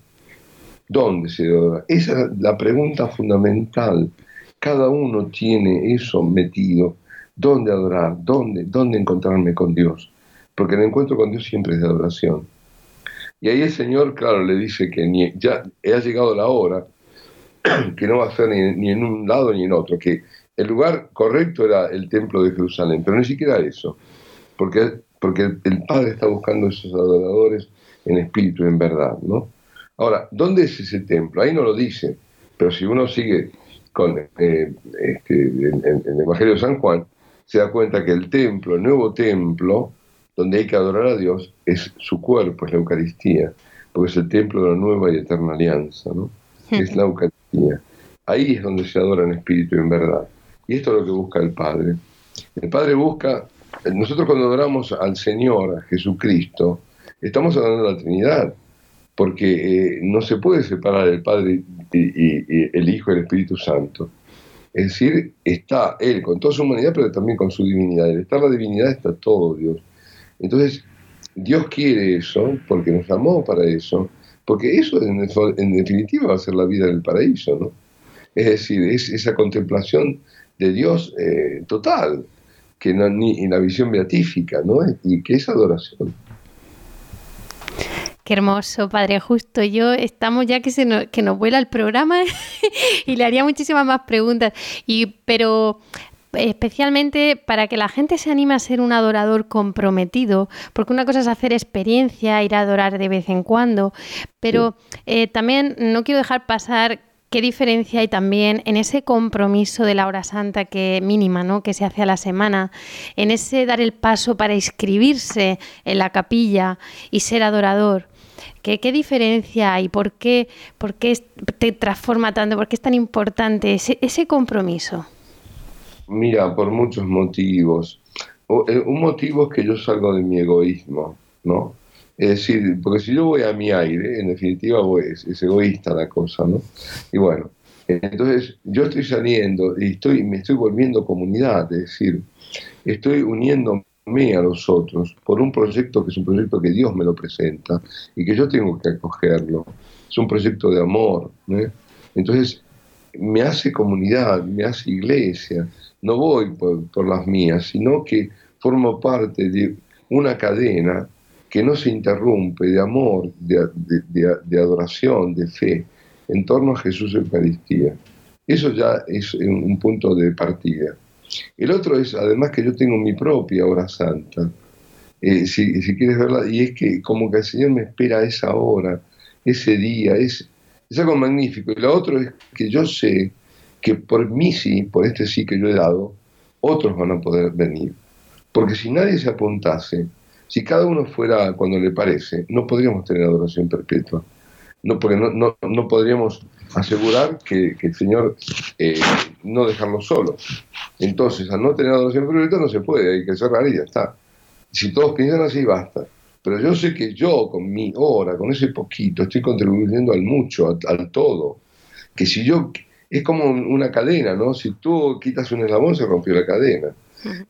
¿Dónde se adora? Esa es la pregunta fundamental. Cada uno tiene eso metido. ¿Dónde adorar? ¿Dónde, dónde encontrarme con Dios? Porque el encuentro con Dios siempre es de adoración. Y ahí el Señor, claro, le dice que ya ha llegado la hora, [clears throat] que no va a ser ni, en un lado ni en otro, que el lugar correcto era el templo de Jerusalén, pero ni siquiera eso, porque, porque el, Padre está buscando esos adoradores en espíritu y en verdad, ¿no? Ahora, ¿dónde es ese templo? Ahí no lo dice, pero si uno sigue con eh, este, el Evangelio de San Juan, se da cuenta que el templo, el nuevo templo, donde hay que adorar a Dios es su cuerpo, es la Eucaristía, porque es el templo de la nueva y eterna alianza, ¿no? Es la Eucaristía. Ahí es donde se adora en espíritu y en verdad. Y esto es lo que busca el Padre. El Padre busca, nosotros cuando adoramos al Señor, a Jesucristo, estamos adorando a la Trinidad, porque eh, no se puede separar el Padre y, el Hijo y el Espíritu Santo. Es decir, está Él con toda su humanidad, pero también con su divinidad. Al estar la divinidad está todo Dios. Entonces, Dios quiere eso porque nos amó para eso, porque eso en, definitiva va a ser la vida del paraíso, ¿no? Es decir, es esa contemplación de Dios eh, total, que no, ni en la visión beatífica, ¿no? Y que es adoración. Qué hermoso, Padre Justo. Yo estamos ya que, se nos, que nos vuela el programa [laughs] y le haría muchísimas más preguntas. Y, pero especialmente para que la gente se anime a ser un adorador comprometido, porque una cosa es hacer experiencia, ir a adorar de vez en cuando, pero eh, también no quiero dejar pasar qué diferencia hay también en ese compromiso de la hora santa que mínima, ¿no? que se hace a la semana, en ese dar el paso para inscribirse en la capilla y ser adorador. ¿Qué, qué diferencia hay? ¿Por qué, ¿Por qué te transforma tanto? ¿Por qué es tan importante ese, ese compromiso? Mira, por muchos motivos. Eh, un motivo es que yo salgo de mi egoísmo, ¿no? Es decir, porque si yo voy a mi aire, en definitiva es, es egoísta la cosa, ¿no? Y bueno, entonces yo estoy saliendo y estoy, me estoy volviendo comunidad, es decir, estoy uniéndome a los otros por un proyecto que es un proyecto que Dios me lo presenta y que yo tengo que acogerlo. Es un proyecto de amor. ¿eh? Entonces me hace comunidad, me hace iglesia, no voy por, las mías, sino que formo parte de una cadena que no se interrumpe de amor, de, adoración, de fe, en torno a Jesús Eucaristía. Eso ya es un punto de partida. El otro es, además, que yo tengo mi propia hora santa, eh, si, si, quieres verla, y es que como que el Señor me espera esa hora, ese día, es, es algo magnífico. Y lo otro es que yo sé que por mí sí, por este sí que yo he dado, otros van a poder venir. Porque si nadie se apuntase, si cada uno fuera cuando le parece, no podríamos tener adoración perpetua. No, porque no, no, podríamos asegurar que, el Señor eh, no dejarlo solo. Entonces, al no tener adoración perpetua no se puede, hay que cerrar y ya está. Si todos piensan así, basta. Pero yo sé que yo, con mi hora, con ese poquito, estoy contribuyendo al mucho, al, al todo. Que si yo es como una cadena, ¿no? Si tú quitas un eslabón, se rompió la cadena.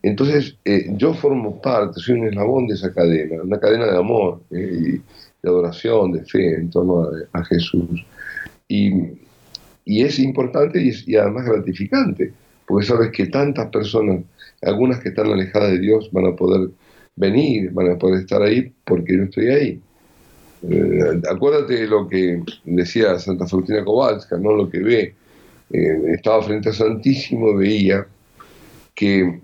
Entonces, eh, yo formo parte, soy un eslabón de esa cadena, una cadena de amor eh, y de adoración, de fe en torno a, Jesús. Y, es importante y, además gratificante, porque sabes que tantas personas, algunas que están alejadas de Dios, van a poder venir, van a poder estar ahí porque yo estoy ahí. Eh, acuérdate de lo que decía Santa Faustina Kowalska, ¿no? lo que ve. Estaba frente a Santísimo, veía que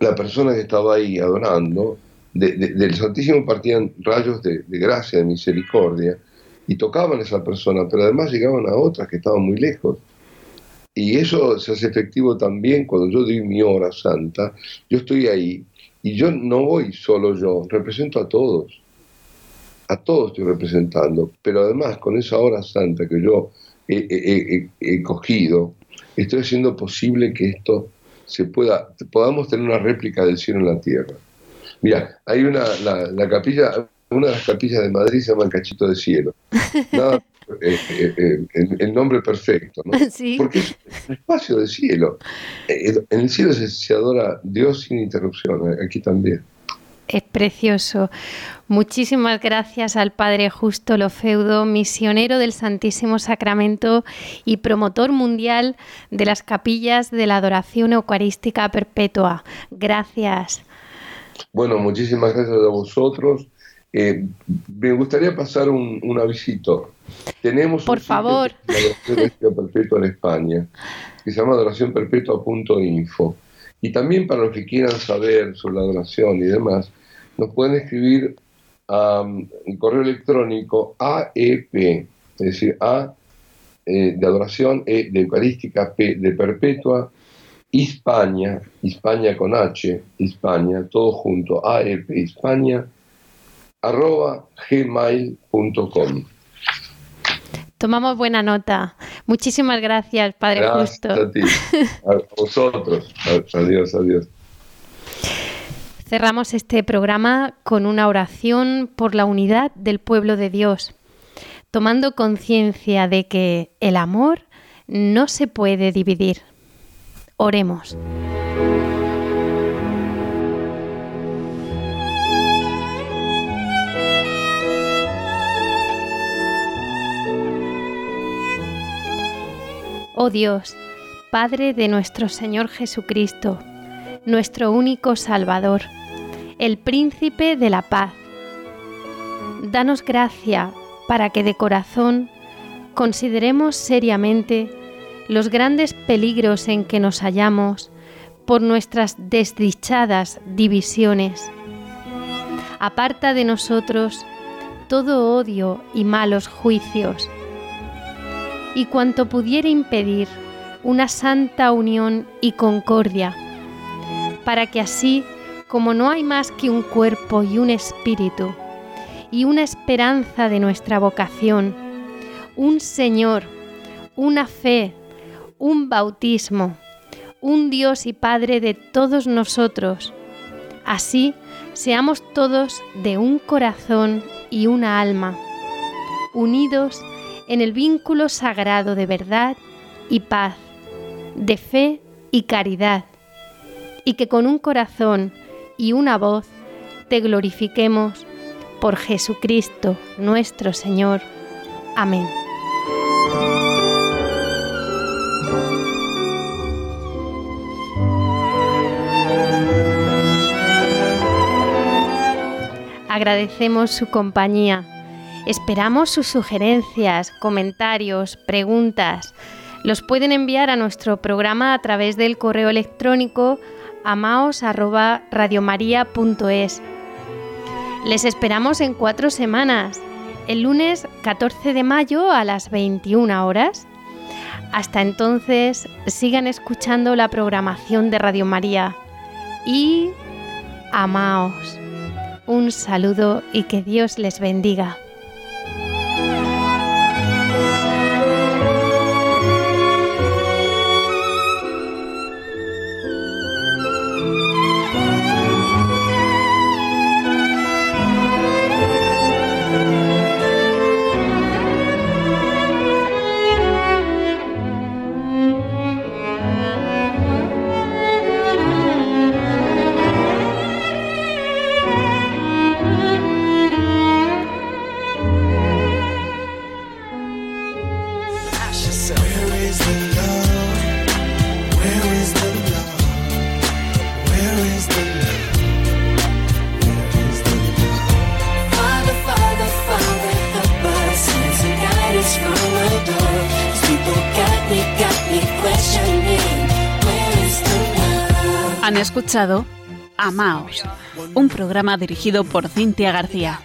la persona que estaba ahí adorando, del Santísimo partían rayos de, gracia, de misericordia, y tocaban a esa persona, pero además llegaban a otras que estaban muy lejos. Y eso se hace efectivo también cuando yo doy mi hora santa, yo estoy ahí, y yo no voy solo yo, represento a todos a todos estoy representando, pero además con esa hora santa que yo he, cogido, estoy haciendo posible que esto se pueda, podamos tener una réplica del cielo en la tierra. Mira, hay una, la, capilla, una de las capillas de Madrid se llama el Cachito de Cielo. [laughs] Eh, eh, eh, el, nombre perfecto, ¿no? Porque es un espacio de cielo. En el cielo se, se adora Dios sin interrupción, aquí también. Es precioso. Muchísimas gracias al Padre Justo Lofeudo, misionero del Santísimo Sacramento y promotor mundial de las capillas de la adoración eucarística perpetua. Gracias. Bueno, muchísimas gracias a vosotros. Eh, me gustaría pasar un, avisito. Tenemos Por favor. adoración perpetua en España, que se llama adoracionperpetua.info. Y también para los que quieran saber sobre la adoración y demás, nos pueden escribir a um, correo electrónico AEP, es decir, A eh, de adoración, E de eucarística, P de perpetua, Hispania, Hispania con H, Hispania, todo junto, AEP Hispania, arroba gmail.com. Tomamos buena nota. Muchísimas gracias, Padre gracias Justo. A ti, a vosotros. Adiós, adiós. Cerramos este programa con una oración por la unidad del pueblo de Dios, tomando conciencia de que el amor no se puede dividir. Oremos. Oh Dios, Padre de nuestro Señor Jesucristo, nuestro único Salvador, el príncipe de la paz. Danos gracia para que de corazón consideremos seriamente los grandes peligros en que nos hallamos por nuestras desdichadas divisiones. Aparta de nosotros todo odio y malos juicios, y cuanto pudiera impedir una santa unión y concordia, para que así como no hay más que un cuerpo y un espíritu, y una esperanza de nuestra vocación, un Señor, una fe, un bautismo, un Dios y Padre de todos nosotros. Así seamos todos de un corazón y una alma, unidos en el vínculo sagrado de verdad y paz, de fe y caridad, y que con un corazón y una voz te glorifiquemos por Jesucristo nuestro Señor. Amén. Agradecemos su compañía. Esperamos sus sugerencias, comentarios, preguntas. Los pueden enviar a nuestro programa a través del correo electrónico amaos@radiomaria.es. Les esperamos en cuatro semanas, el lunes 14 de mayo a las 21 horas. Hasta entonces, sigan escuchando la programación de Radio María y amaos. Un saludo y que Dios les bendiga. escuchado Amaos, un programa dirigido por Cintia García.